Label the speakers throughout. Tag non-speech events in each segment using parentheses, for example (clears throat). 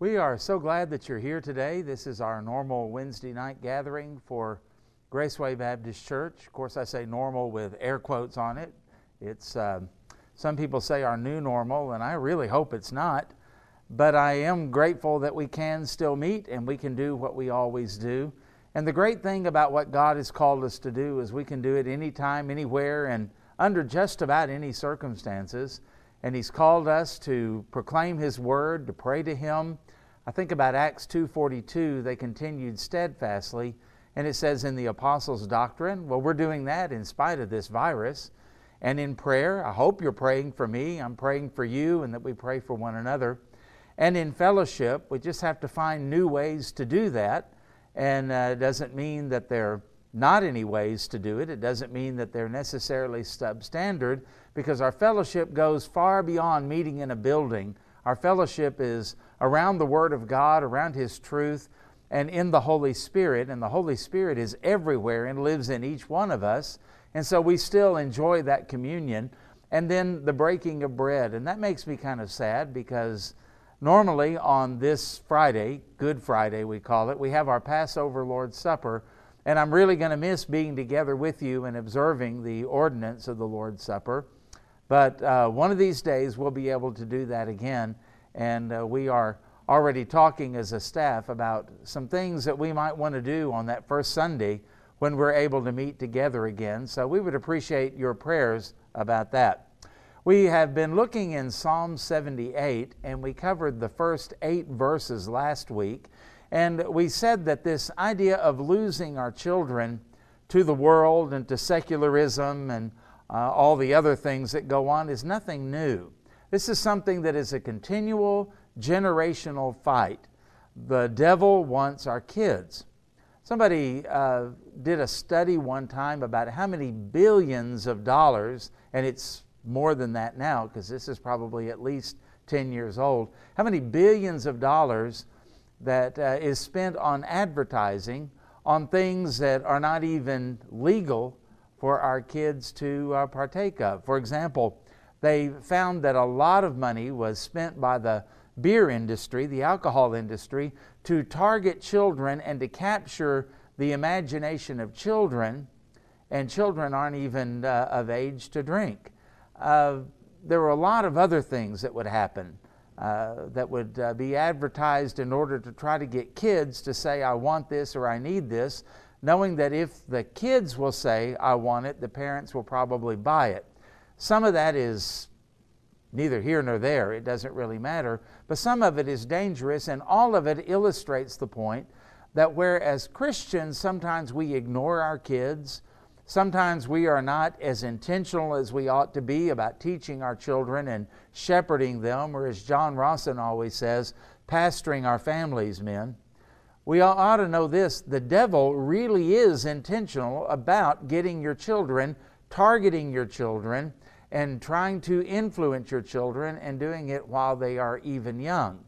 Speaker 1: We are so glad that you're here today. This is our normal Wednesday night gathering for Graceway Baptist Church. Of course, I say normal with air quotes on it. It's uh, some people say our new normal, and I really hope it's not. But I am grateful that we can still meet and we can do what we always do. And the great thing about what God has called us to do is we can do it anytime, anywhere, and under just about any circumstances. And He's called us to proclaim His word, to pray to Him I think about Acts 2:42, they continued steadfastly, and it says in the apostles' doctrine, well we're doing that in spite of this virus. And in prayer, I hope you're praying for me, I'm praying for you and that we pray for one another. And in fellowship, we just have to find new ways to do that. And uh, it doesn't mean that there are not any ways to do it. It doesn't mean that they're necessarily substandard because our fellowship goes far beyond meeting in a building. Our fellowship is around the Word of God, around His truth, and in the Holy Spirit. And the Holy Spirit is everywhere and lives in each one of us. And so we still enjoy that communion. And then the breaking of bread. And that makes me kind of sad because normally on this Friday, Good Friday we call it, we have our Passover Lord's Supper. And I'm really going to miss being together with you and observing the ordinance of the Lord's Supper. But uh, one of these days we'll be able to do that again and uh, we are already talking as a staff about some things that we might want to do on that first Sunday when we're able to meet together again. So we would appreciate your prayers about that. We have been looking in Psalm 78, and we covered the first eight verses last week. And we said that this idea of losing our children to the world and to secularism and uh, all the other things that go on is nothing new. This is something that is a continual generational fight. The devil wants our kids. Somebody uh, did a study one time about how many billions of dollars, and it's more than that now because this is probably at least 10 years old, how many billions of dollars that uh, is spent on advertising on things that are not even legal for our kids to uh, partake of. For example, they found that a lot of money was spent by the beer industry, the alcohol industry, to target children and to capture the imagination of children, and children aren't even uh, of age to drink. Uh, there were a lot of other things that would happen uh, that would uh, be advertised in order to try to get kids to say, I want this or I need this, knowing that if the kids will say, I want it, the parents will probably buy it. Some of that is neither here nor there, it doesn't really matter, but some of it is dangerous, and all of it illustrates the point that whereas Christians sometimes we ignore our kids, sometimes we are not as intentional as we ought to be about teaching our children and shepherding them, or as John Rawson always says, pastoring our families, men. We ought to know this the devil really is intentional about getting your children, targeting your children, and trying to influence your children and doing it while they are even young.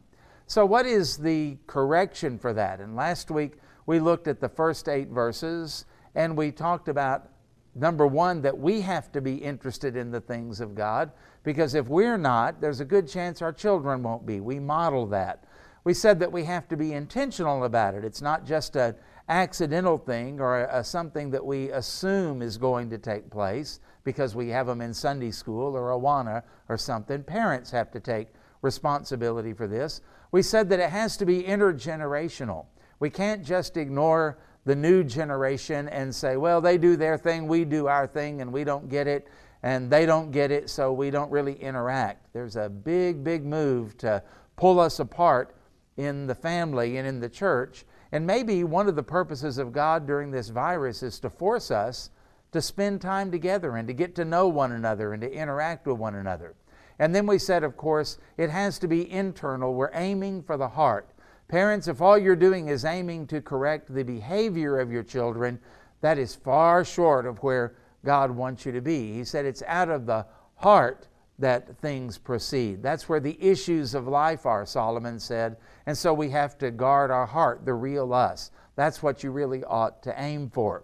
Speaker 1: So, what is the correction for that? And last week we looked at the first eight verses and we talked about number one, that we have to be interested in the things of God because if we're not, there's a good chance our children won't be. We model that. We said that we have to be intentional about it. It's not just an accidental thing or a, a something that we assume is going to take place because we have them in Sunday school or Awana or something. Parents have to take responsibility for this. We said that it has to be intergenerational. We can't just ignore the new generation and say, well, they do their thing, we do our thing, and we don't get it, and they don't get it, so we don't really interact. There's a big, big move to pull us apart in the family and in the church. And maybe one of the purposes of God during this virus is to force us to spend time together and to get to know one another and to interact with one another. And then we said, of course, it has to be internal. We're aiming for the heart. Parents, if all you're doing is aiming to correct the behavior of your children, that is far short of where God wants you to be. He said it's out of the heart that things proceed. That's where the issues of life are, Solomon said. And so we have to guard our heart, the real us. That's what you really ought to aim for.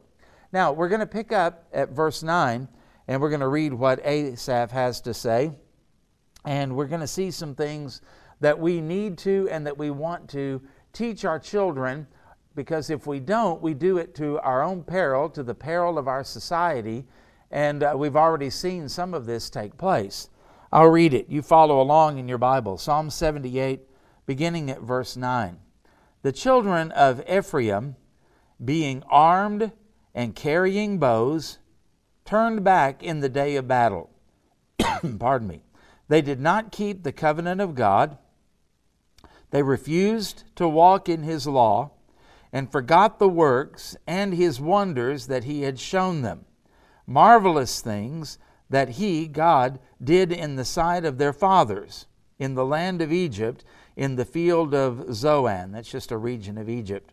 Speaker 1: Now, we're going to pick up at verse 9 and we're going to read what Asaph has to say. And we're going to see some things that we need to and that we want to teach our children because if we don't, we do it to our own peril, to the peril of our society, and uh, we've already seen some of this take place. I'll read it. You follow along in your Bible. Psalm 78, beginning at verse 9. The children of Ephraim, being armed and carrying bows, turned back in the day of battle. (coughs) Pardon me. They did not keep the covenant of God. They refused to walk in his law and forgot the works and his wonders that he had shown them. Marvelous things that he, God, did in the sight of their fathers, in the land of Egypt, in the field of Zoan. That's just a region of Egypt.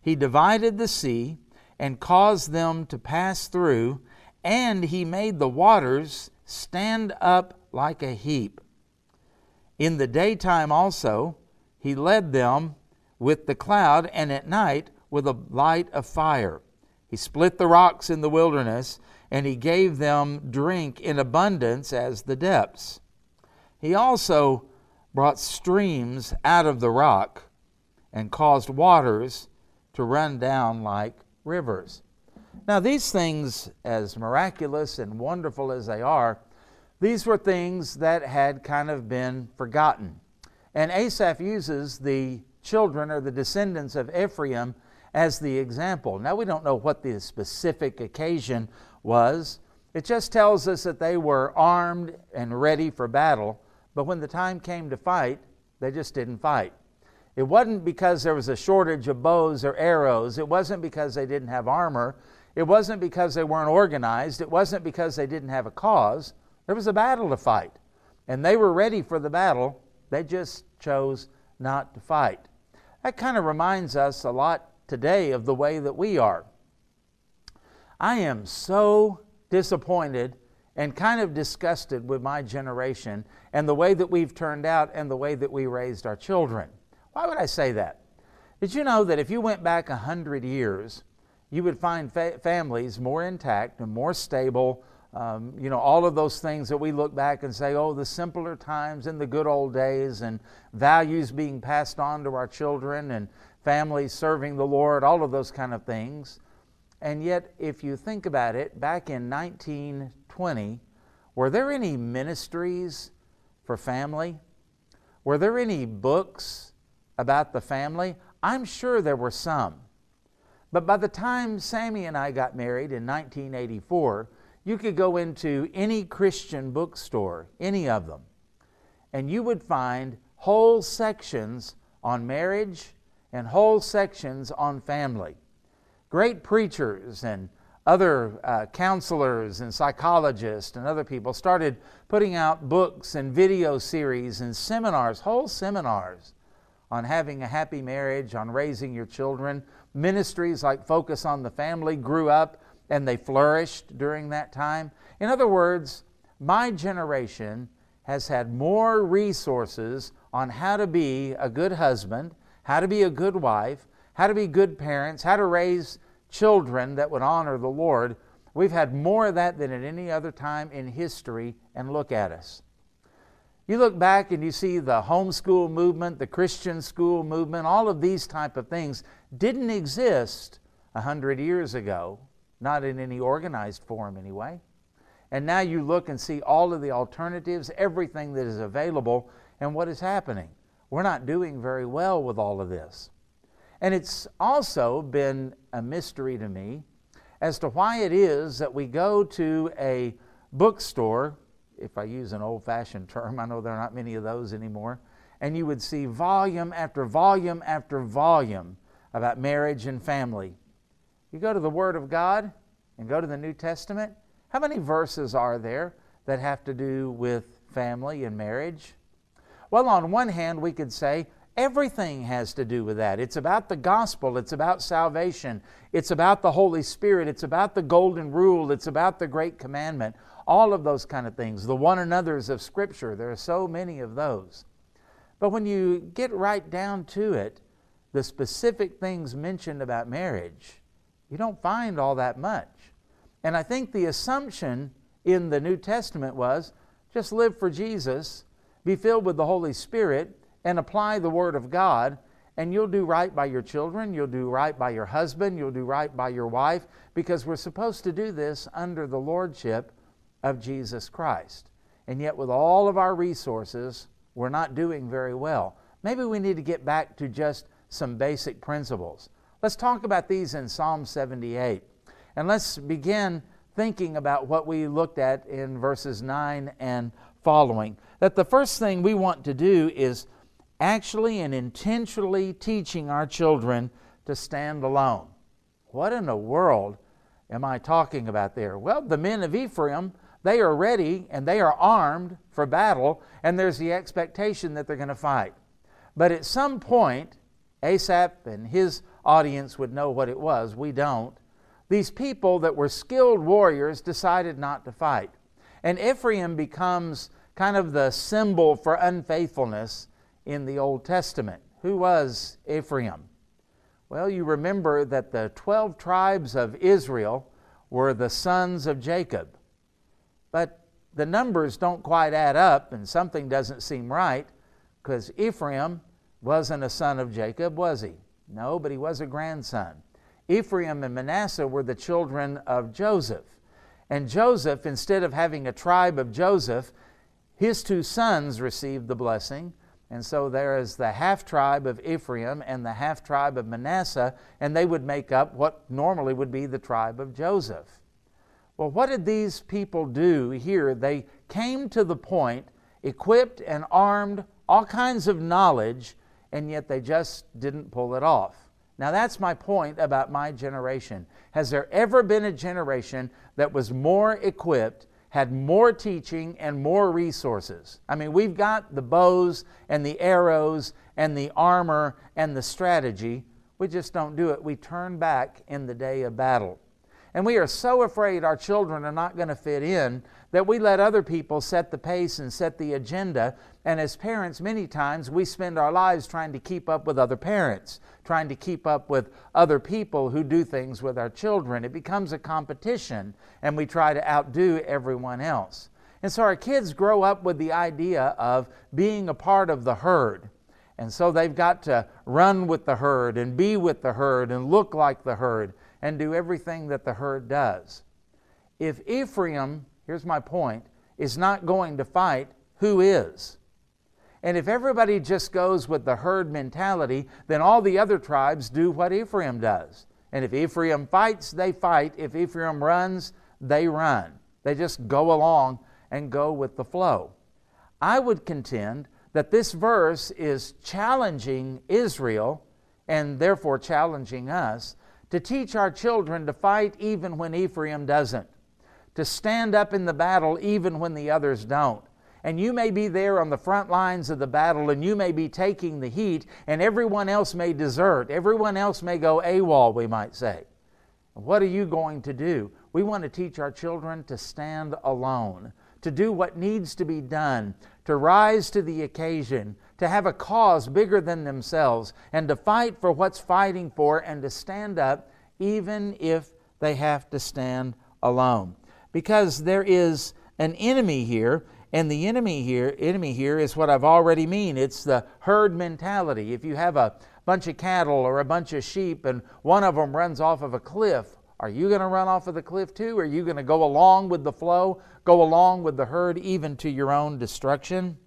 Speaker 1: He divided the sea and caused them to pass through, and he made the waters stand up like a heap. In the daytime also, he led them with the cloud, and at night with a light of fire. He split the rocks in the wilderness, and he gave them drink in abundance as the depths. He also brought streams out of the rock and caused waters to run down like rivers. Now, these things, as miraculous and wonderful as they are, these were things that had kind of been forgotten. And Asaph uses the children or the descendants of Ephraim as the example. Now, we don't know what the specific occasion was. It just tells us that they were armed and ready for battle, but when the time came to fight, they just didn't fight. It wasn't because there was a shortage of bows or arrows. It wasn't because they didn't have armor. It wasn't because they weren't organized. It wasn't because they didn't have a cause. There was a battle to fight. And they were ready for the battle. They just chose not to fight. That kind of reminds us a lot today of the way that we are. I am so disappointed and kind of disgusted with my generation and the way that we've turned out and the way that we raised our children. Why would I say that? Did you know that if you went back a hundred years, you would find fa- families more intact and more stable, um, you know, all of those things that we look back and say, oh, the simpler times and the good old days and values being passed on to our children and families serving the Lord, all of those kind of things. And yet, if you think about it, back in 1920, were there any ministries for family? Were there any books about the family? I'm sure there were some. But by the time Sammy and I got married in 1984, you could go into any Christian bookstore, any of them, and you would find whole sections on marriage and whole sections on family. Great preachers and other uh, counselors and psychologists and other people started putting out books and video series and seminars, whole seminars on having a happy marriage, on raising your children. Ministries like Focus on the Family grew up and they flourished during that time. In other words, my generation has had more resources on how to be a good husband, how to be a good wife, how to be good parents, how to raise children that would honor the Lord. We've had more of that than at any other time in history, and look at us. You look back and you see the homeschool movement, the Christian school movement, all of these type of things didn't exist a hundred years ago not in any organized form anyway. And now you look and see all of the alternatives, everything that is available, and what is happening. We're not doing very well with all of this. And it's also been a mystery to me as to why it is that we go to a bookstore, if I use an old fashioned term, I know there are not many of those anymore, and you would see volume after volume after volume about marriage and family. You go to the Word of God and go to the New Testament, how many verses are there that have to do with family and marriage? Well, on one hand, we could say everything has to do with that. It's about the gospel, it's about salvation, it's about the Holy Spirit, it's about the golden rule, it's about the great commandment, all of those kind of things. The one another's of Scripture, there are so many of those. But when you get right down to it, the specific things mentioned about marriage, you don't find all that much. And I think the assumption in the New Testament was just live for Jesus, be filled with the Holy Spirit, and apply the Word of God, and you'll do right by your children, you'll do right by your husband, you'll do right by your wife, because we're supposed to do this under the Lordship of Jesus Christ. And yet, with all of our resources, we're not doing very well. Maybe we need to get back to just some basic principles. Let's talk about these in Psalm 78. And let's begin thinking about what we looked at in verses 9 and following. That the first thing we want to do is actually and intentionally teaching our children to stand alone. What in the world am I talking about there? Well, the men of Ephraim, they are ready and they are armed for battle, and there's the expectation that they're going to fight. But at some point, Asaph and his audience would know what it was. We don't. These people that were skilled warriors decided not to fight. And Ephraim becomes kind of the symbol for unfaithfulness in the Old Testament. Who was Ephraim? Well, you remember that the 12 tribes of Israel were the sons of Jacob. But the numbers don't quite add up, and something doesn't seem right because Ephraim wasn't a son of Jacob, was he? No, but he was a grandson. Ephraim and Manasseh were the children of Joseph. And Joseph, instead of having a tribe of Joseph, his two sons received the blessing. And so there is the half tribe of Ephraim and the half tribe of Manasseh, and they would make up what normally would be the tribe of Joseph. Well, what did these people do here? They came to the point, equipped and armed, all kinds of knowledge, and yet they just didn't pull it off. Now, that's my point about my generation. Has there ever been a generation that was more equipped had more teaching and more resources. I mean, we've got the bows and the arrows and the armor and the strategy. We just don't do it. We turn back in the day of battle. And we are so afraid our children are not going to fit in that we let other people set the pace and set the agenda. And as parents, many times we spend our lives trying to keep up with other parents, trying to keep up with other people who do things with our children. It becomes a competition, and we try to outdo everyone else. And so our kids grow up with the idea of being a part of the herd. And so they've got to run with the herd and be with the herd and look like the herd and do everything that the herd does. If Ephraim, here's my point, is not going to fight, who is? And if everybody just goes with the herd mentality, then all the other tribes do what Ephraim does. And if Ephraim fights, they fight. If Ephraim runs, they run. They just go along and go with the flow. I would contend that this verse is challenging Israel and therefore challenging us to teach our children to fight even when Ephraim doesn't, to stand up in the battle even when the others don't. And you may be there on the front lines of the battle and you may be taking the heat, and everyone else may desert. Everyone else may go AWOL, we might say. What are you going to do? We want to teach our children to stand alone, to do what needs to be done, to rise to the occasion, to have a cause bigger than themselves, and to fight for what's fighting for, and to stand up even if they have to stand alone. Because there is an enemy here, and the enemy here, enemy here is what I've already mean. It's the herd mentality. If you have a bunch of cattle or a bunch of sheep and one of them runs off of a cliff, are you going to run off of the cliff too? Are you going to go along with the flow, go along with the herd, even to your own destruction?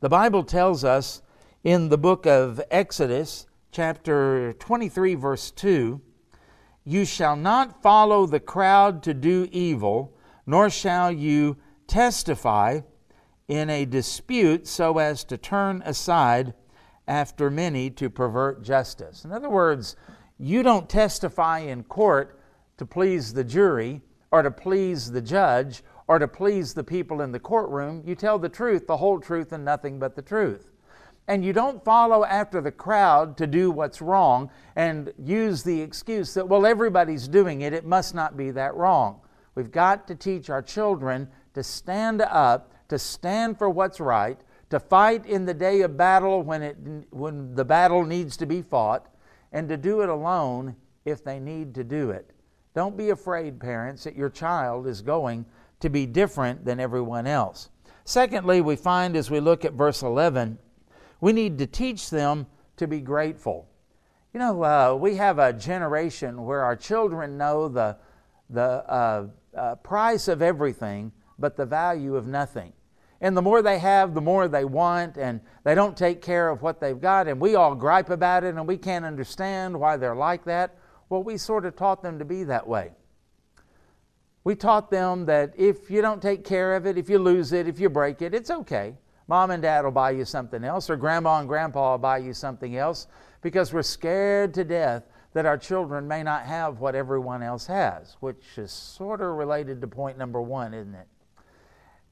Speaker 1: The Bible tells us in the book of Exodus, chapter 23, verse 2 You shall not follow the crowd to do evil, nor shall you testify in a dispute so as to turn aside after many to pervert justice. In other words, you don't testify in court to please the jury or to please the judge or to please the people in the courtroom. You tell the truth, the whole truth, and nothing but the truth. And you don't follow after the crowd to do what's wrong and use the excuse that, well, everybody's doing it, it must not be that wrong. We've got to teach our children to stand up, to stand for what's right, to fight in the day of battle when, it, when the battle needs to be fought, and to do it alone if they need to do it. Don't be afraid, parents, that your child is going to be different than everyone else. Secondly, we find as we look at verse 11 We need to teach them to be grateful. You know, uh, we have a generation where our children know the, the uh, uh, price of everything, but the value of nothing. And the more they have, the more they want, and they don't take care of what they've got. And we all gripe about it, and we can't understand why they're like that. Well, we sort of taught them to be that way. We taught them that if you don't take care of it, if you lose it, if you break it, it's okay. Mom and dad will buy you something else, or grandma and grandpa will buy you something else because we're scared to death that our children may not have what everyone else has, which is sort of related to point number one, isn't it?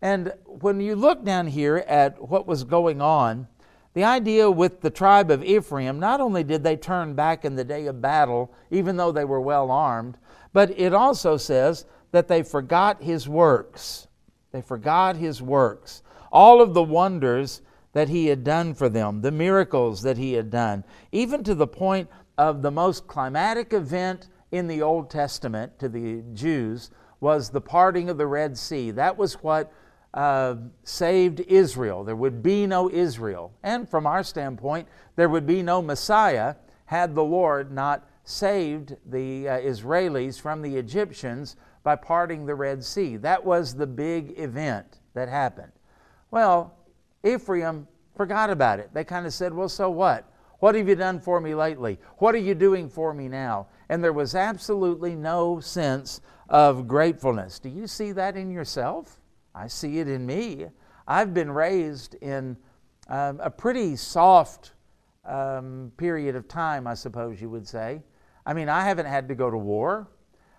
Speaker 1: And when you look down here at what was going on, the idea with the tribe of Ephraim, not only did they turn back in the day of battle, even though they were well armed, but it also says that they forgot his works. They forgot his works. All of the wonders that he had done for them, the miracles that he had done, even to the point of the most climatic event in the Old Testament to the Jews was the parting of the Red Sea. That was what uh, saved Israel. There would be no Israel. And from our standpoint, there would be no Messiah had the Lord not saved the uh, Israelis from the Egyptians by parting the Red Sea. That was the big event that happened. Well, Ephraim forgot about it. They kind of said, Well, so what? What have you done for me lately? What are you doing for me now? And there was absolutely no sense of gratefulness. Do you see that in yourself? I see it in me. I've been raised in um, a pretty soft um, period of time, I suppose you would say. I mean, I haven't had to go to war.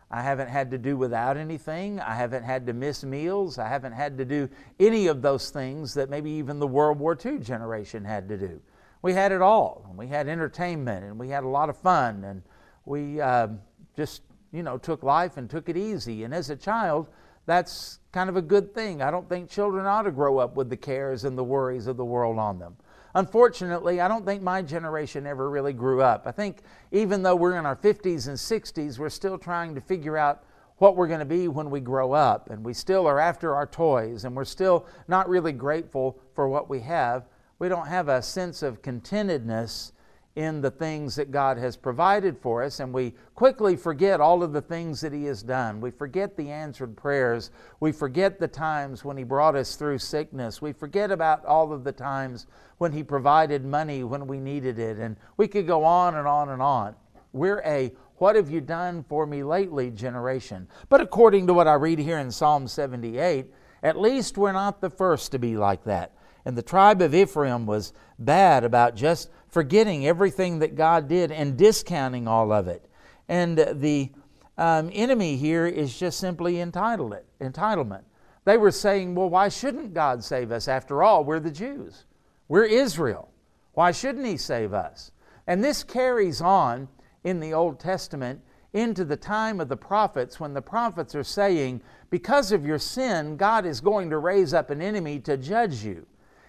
Speaker 1: I haven't had to do without anything. I haven't had to miss meals. I haven't had to do any of those things that maybe even the World War II generation had to do. We had it all. We had entertainment and we had a lot of fun and we uh, just, you know, took life and took it easy. And as a child, that's kind of a good thing. I don't think children ought to grow up with the cares and the worries of the world on them. Unfortunately, I don't think my generation ever really grew up. I think even though we're in our 50s and 60s, we're still trying to figure out what we're going to be when we grow up. And we still are after our toys, and we're still not really grateful for what we have. We don't have a sense of contentedness in the things that God has provided for us, and we quickly forget all of the things that He has done. We forget the answered prayers. We forget the times when He brought us through sickness. We forget about all of the times when He provided money when we needed it. And we could go on and on and on. We're a what have you done for me lately generation. But according to what I read here in Psalm 78, at least we're not the first to be like that. And the tribe of Ephraim was bad about just forgetting everything that God did and discounting all of it. And the um, enemy here is just simply entitled entitlement. They were saying, well, why shouldn't God save us? After all, we're the Jews, we're Israel. Why shouldn't He save us? And this carries on in the Old Testament into the time of the prophets when the prophets are saying, because of your sin, God is going to raise up an enemy to judge you.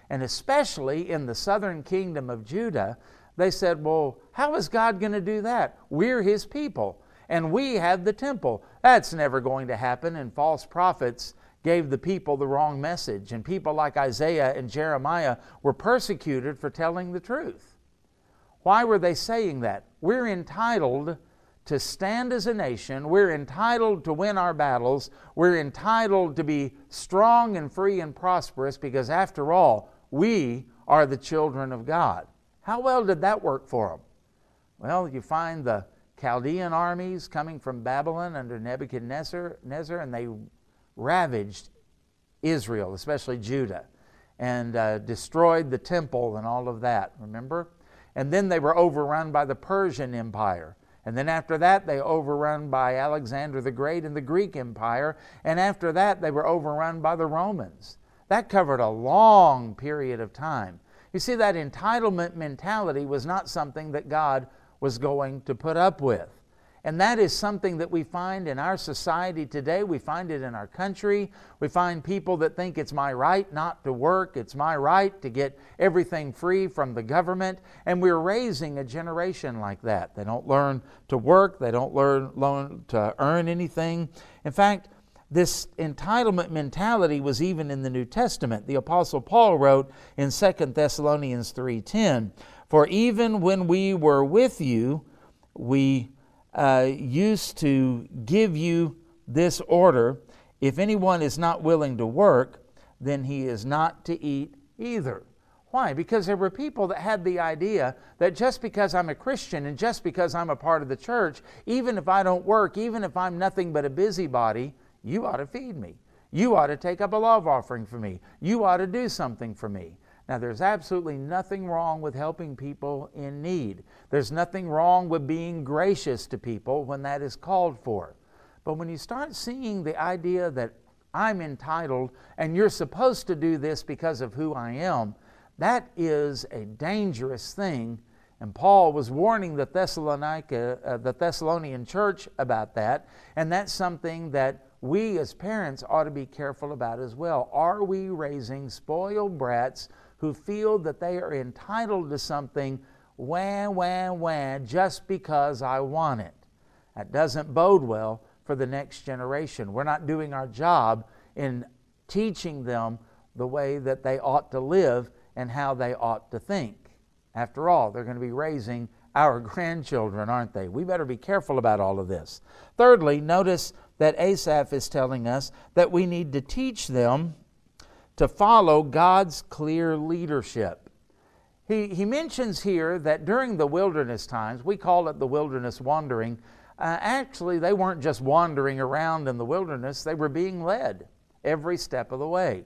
Speaker 1: And especially in the southern kingdom of Judah, they said, Well, how is God going to do that? We're His people, and we have the temple. That's never going to happen. And false prophets gave the people the wrong message. And people like Isaiah and Jeremiah were persecuted for telling the truth. Why were they saying that? We're entitled to stand as a nation. We're entitled to win our battles. We're entitled to be strong and free and prosperous because, after all, we are the children of God. How well did that work for them? Well, you find the Chaldean armies coming from Babylon under Nebuchadnezzar, and they ravaged Israel, especially Judah, and uh, destroyed the temple and all of that, remember? And then they were overrun by the Persian Empire. And then after that, they overrun by Alexander the Great and the Greek Empire. And after that, they were overrun by the Romans. That covered a long period of time. You see, that entitlement mentality was not something that God was going to put up with. And that is something that we find in our society today. We find it in our country. We find people that think it's my right not to work, it's my right to get everything free from the government. And we're raising a generation like that. They don't learn to work, they don't learn, learn to earn anything. In fact, This entitlement mentality was even in the New Testament. The apostle Paul wrote in 2 Thessalonians 3:10, "For even when we were with you, we uh, used to give you this order, if anyone is not willing to work, then he is not to eat either." Why? Because there were people that had the idea that just because I'm a Christian and just because I'm a part of the church, even if I don't work, even if I'm nothing but a busybody, you ought to feed me. You ought to take up a love offering for me. You ought to do something for me. Now, there's absolutely nothing wrong with helping people in need. There's nothing wrong with being gracious to people when that is called for. But when you start seeing the idea that I'm entitled and you're supposed to do this because of who I am, that is a dangerous thing. And Paul was warning the, Thessalonica, uh, the Thessalonian church about that. And that's something that we as parents ought to be careful about as well. Are we raising spoiled brats who feel that they are entitled to something wah, wah, wah, just because I want it? That doesn't bode well for the next generation. We're not doing our job in teaching them the way that they ought to live and how they ought to think. After all, they're going to be raising our (laughs) grandchildren, aren't they? We better be careful about all of this. Thirdly, notice that Asaph is telling us that we need to teach them to follow God's clear leadership. He, he mentions here that during the wilderness times, we call it the wilderness wandering, uh, actually, they weren't just wandering around in the wilderness, they were being led every step of the way.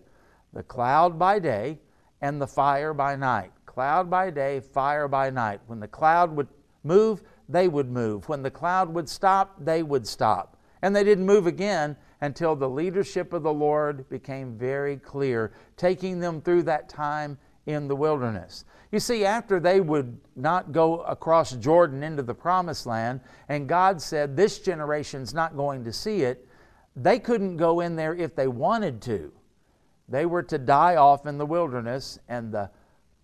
Speaker 1: The cloud by day, and the fire by night. Cloud by day, fire by night. When the cloud would move, they would move. When the cloud would stop, they would stop. And they didn't move again until the leadership of the Lord became very clear, taking them through that time in the wilderness. You see, after they would not go across Jordan into the promised land, and God said, This generation's not going to see it, they couldn't go in there if they wanted to. They were to die off in the wilderness, and the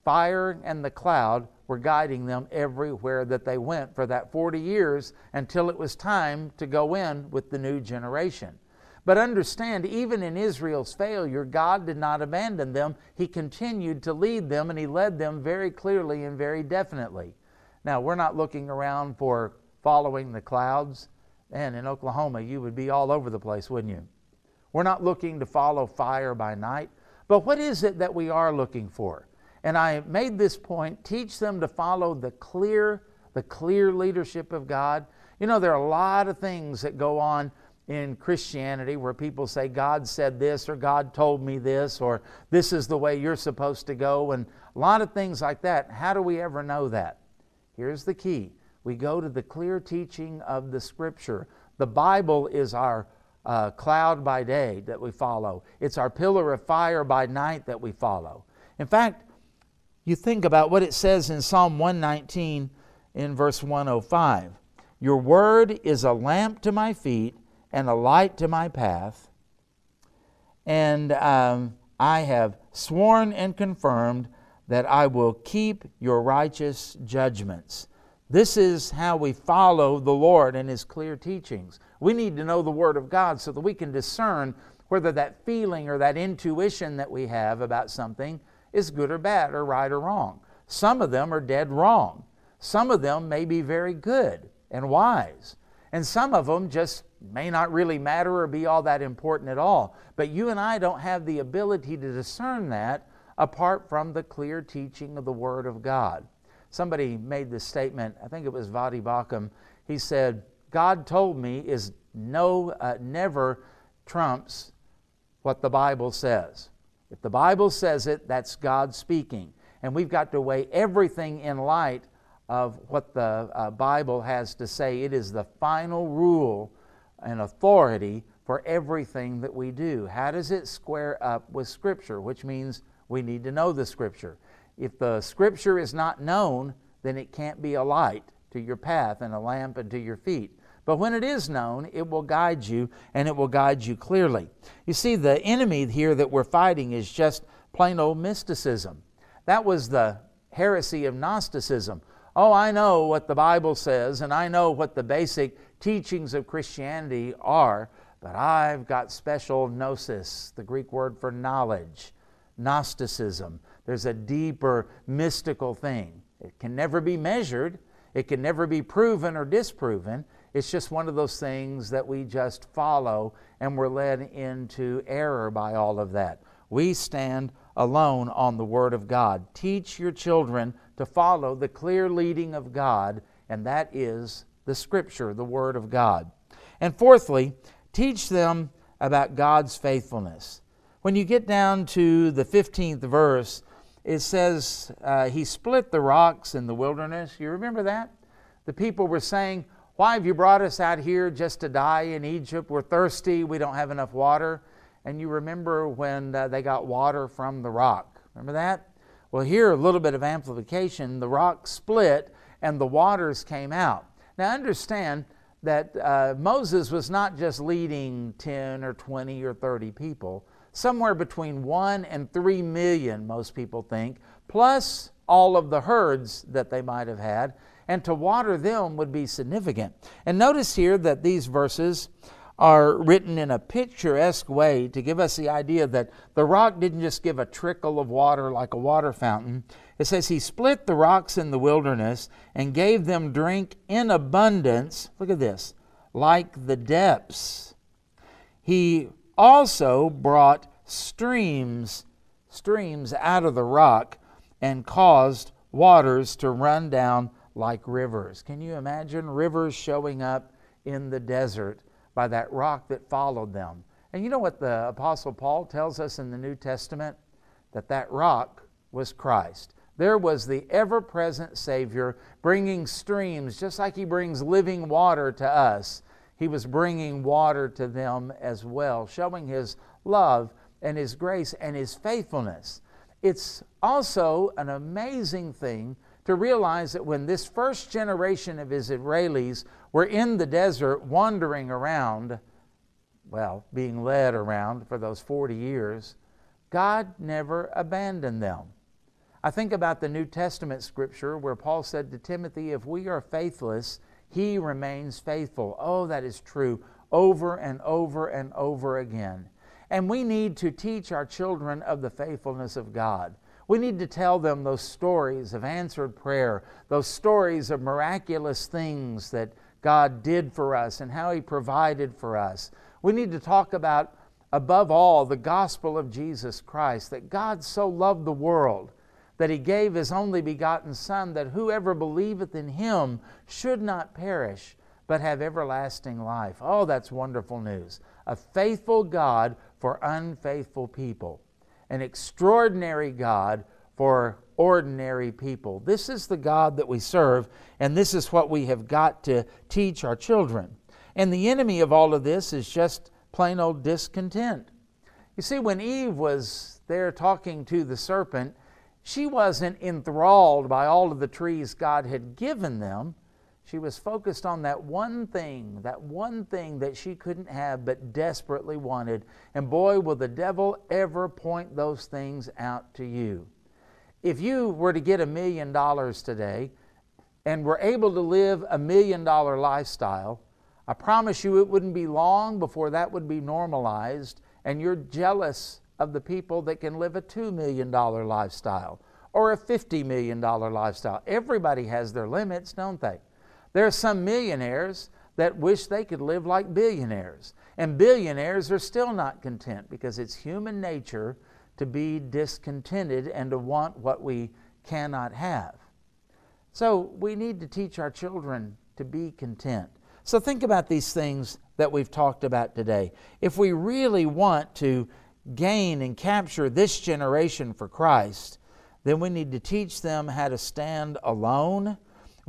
Speaker 1: fire and the cloud were guiding them everywhere that they went for that 40 years until it was time to go in with the new generation. But understand, even in Israel's failure, God did not abandon them. He continued to lead them, and He led them very clearly and very definitely. Now, we're not looking around for following the clouds. And in Oklahoma, you would be all over the place, wouldn't you? We're not looking to follow fire by night. But what is it that we are looking for? And I made this point teach them to follow the clear, the clear leadership of God. You know, there are a lot of things that go on in Christianity where people say, God said this, or God told me this, or this is the way you're supposed to go, and a lot of things like that. How do we ever know that? Here's the key we go to the clear teaching of the Scripture. The Bible is our uh, cloud by day that we follow, it's our pillar of fire by night that we follow. In fact, you think about what it says in Psalm 119 in verse 105 Your word is a lamp to my feet and a light to my path. And um, I have sworn and confirmed that I will keep your righteous judgments. This is how we follow the Lord and His clear teachings. We need to know the Word of God so that we can discern whether that feeling or that intuition that we have about something is good or bad or right or wrong. Some of them are dead wrong. Some of them may be very good and wise. And some of them just may not really matter or be all that important at all. But you and I don't have the ability to discern that apart from the clear teaching of the Word of God. Somebody made this statement, I think it was Voddie Baucham. He said, God told me is no, uh, never trumps what the Bible says. If the Bible says it, that's God speaking. And we've got to weigh everything in light of what the uh, Bible has to say. It is the final rule and authority for everything that we do. How does it square up with Scripture? Which means we need to know the Scripture. If the Scripture is not known, then it can't be a light to your path and a lamp unto your feet. But when it is known, it will guide you and it will guide you clearly. You see, the enemy here that we're fighting is just plain old mysticism. That was the heresy of Gnosticism. Oh, I know what the Bible says and I know what the basic teachings of Christianity are, but I've got special gnosis, the Greek word for knowledge, Gnosticism. There's a deeper mystical thing. It can never be measured, it can never be proven or disproven. It's just one of those things that we just follow and we're led into error by all of that. We stand alone on the Word of God. Teach your children to follow the clear leading of God, and that is the Scripture, the Word of God. And fourthly, teach them about God's faithfulness. When you get down to the 15th verse, it says, uh, He split the rocks in the wilderness. You remember that? The people were saying, Why have you brought us out here just to die in Egypt? We're thirsty, we don't have enough water. And you remember when uh, they got water from the rock. Remember that? Well, here, a little bit of amplification. The rock split and the waters came out. Now, understand that uh, Moses was not just leading 10 or 20 or 30 people, somewhere between 1 and 3 million, most people think, plus all of the herds that they might have had, and to water them would be significant. And notice here that these verses are written in a picturesque way to give us the idea that the rock didn't just give a trickle of water like a water fountain. It says, He split the rocks in the wilderness and gave them drink in abundance. Look at this, like the depths. He also brought streams, streams out of the rock and caused waters to run down like rivers. Can you imagine rivers showing up in the desert? by that rock that followed them. And you know what the Apostle Paul tells us in the New Testament? That that rock was Christ. There was the ever present Savior bringing streams, just like He brings living water to us. He was bringing water to them as well, showing His love and His grace and His faithfulness. It's also an amazing thing to realize that when this first generation of Israelis were in the desert wandering around, well, being led around for those 40 years, God never abandoned them. I think about the New Testament scripture where Paul said to Timothy, If we are faithless, he remains faithful. Oh, that is true over and over and over again. And we need to teach our children of the faithfulness of God. We need to tell them those stories of answered prayer, those stories of miraculous things that God did for us and how He provided for us. We need to talk about, above all, the gospel of Jesus Christ, that God so loved the world that He gave His only begotten Son, that whoever believeth in Him should not perish, but have everlasting life. Oh, that's wonderful news. A faithful God for unfaithful people an extraordinary God for ordinary people. This is the God that we serve, and this is what we have got to teach our children. And the enemy of all of this is just plain old discontent. You see, when Eve was there talking to the serpent, she wasn't enthralled by all of the trees God had given them. She was focused on that one thing, that one thing that she couldn't have but desperately wanted. And boy, will the devil ever point those things out to you. If you were to get a million dollars today and were able to live a million dollar lifestyle, I promise you it wouldn't be long before that would be normalized and you're jealous of the people that can live a $2 million lifestyle or a $50 million lifestyle. Everybody has their limits, don't they? There are some millionaires that wish they could live like billionaires. And billionaires are still not content because it's human nature to be discontented and to want what we cannot have. So we need to teach our children to be content. So think about these things that we've talked about today. If we really want to gain and capture this generation for Christ, then we need to teach them how to stand alone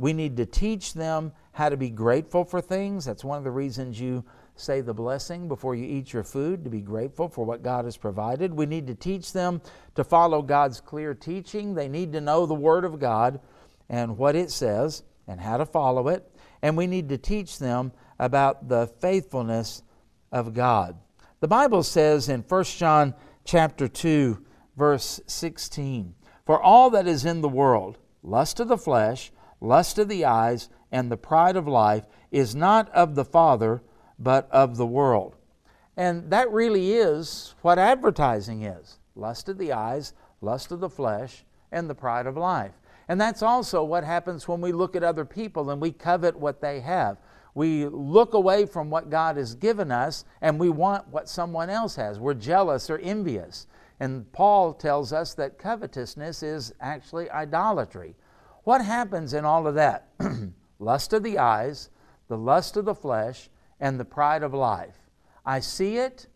Speaker 1: we need to teach them how to be grateful for things. That's one of the reasons you say the blessing before you eat your food, to be grateful for what God has provided. We need to teach them to follow God's clear teaching. They need to know the Word of God and what it says and how to follow it. And we need to teach them about the faithfulness of God. The Bible says in 1 John chapter 2 verse 16, "For all that is in the world, lust of the flesh, lust of the eyes, and the pride of life is not of the Father, but of the world. And that really is what advertising is lust of the eyes, lust of the flesh, and the pride of life. And that's also what happens when we look at other people and we covet what they have. We look away from what God has given us and we want what someone else has. We're jealous or envious. And Paul tells us that covetousness is actually idolatry. What happens in all of that? (clears throat) lust of the eyes, the lust of the flesh, and the pride of life. I see it.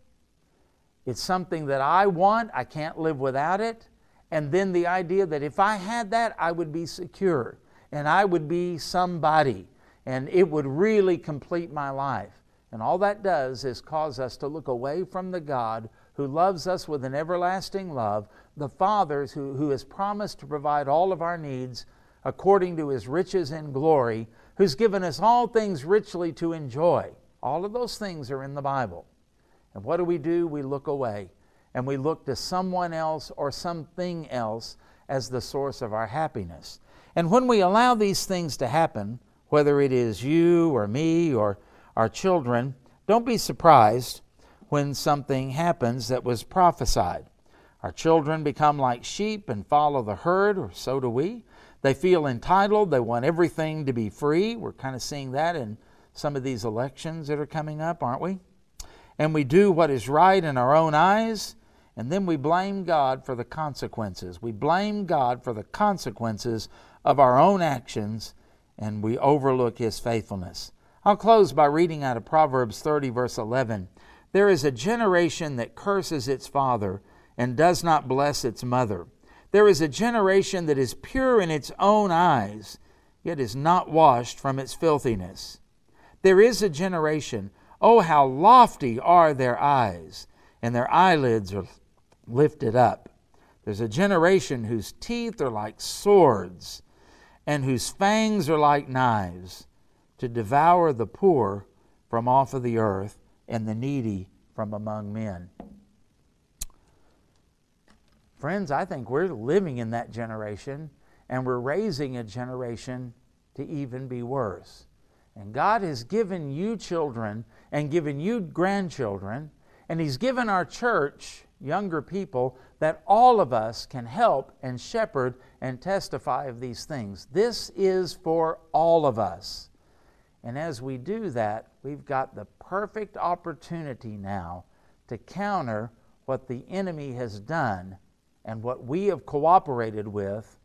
Speaker 1: It's something that I want. I can't live without it. And then the idea that if I had that, I would be secure and I would be somebody and it would really complete my life. And all that does is cause us to look away from the God who loves us with an everlasting love, the Father who, who has promised to provide all of our needs according to his riches and glory, who's given us all things richly to enjoy. All of those things are in the Bible. And what do we do? We look away and we look to someone else or something else as the source of our happiness. And when we allow these things to happen, whether it is you or me or our children, don't be surprised when something happens that was prophesied. Our children become like sheep and follow the herd, or so do we. They feel entitled. They want everything to be free. We're kind of seeing that in some of these elections that are coming up, aren't we? And we do what is right in our own eyes, and then we blame God for the consequences. We blame God for the consequences of our own actions, and we overlook His faithfulness. I'll close by reading out of Proverbs 30, verse 11. There is a generation that curses its father and does not bless its mother. There is a generation that is pure in its own eyes, yet is not washed from its filthiness. There is a generation, oh, how lofty are their eyes, and their eyelids are lifted up. There's a generation whose teeth are like swords, and whose fangs are like knives, to devour the poor from off of the earth and the needy from among men. Friends, I think we're living in that generation, and we're raising a generation to even be worse. And God has given you children and given you grandchildren, and He's given our church younger people that all of us can help and shepherd and testify of these things. This is for all of us. And as we do that, we've got the perfect opportunity now to counter what the enemy has done and what we have cooperated with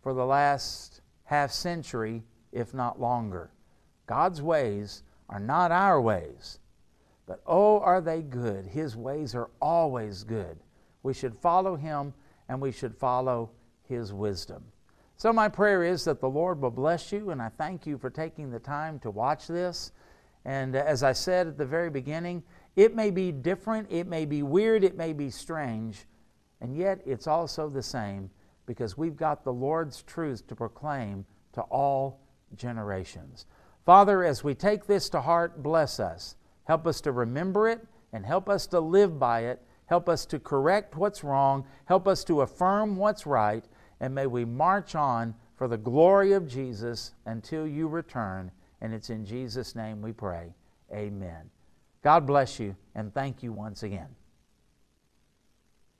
Speaker 1: for the last half century, if not longer. God's ways are not our ways, but oh, are they good. His ways are always good. We should follow Him and we should follow His wisdom. So, my prayer is that the Lord will bless you, and I thank you for taking the time to watch this. And uh, as I said at the very beginning, it may be different, it may be weird, it may be strange, and yet it's also the same because we've got the Lord's truth to proclaim to all generations. Father, as we take this to heart, bless us. Help us to remember it and help us to live by it. Help us to correct what's wrong. Help us to affirm what's right. And may we march on for the glory of Jesus until you return. And it's in Jesus' name we pray. Amen. God bless you and thank you once again.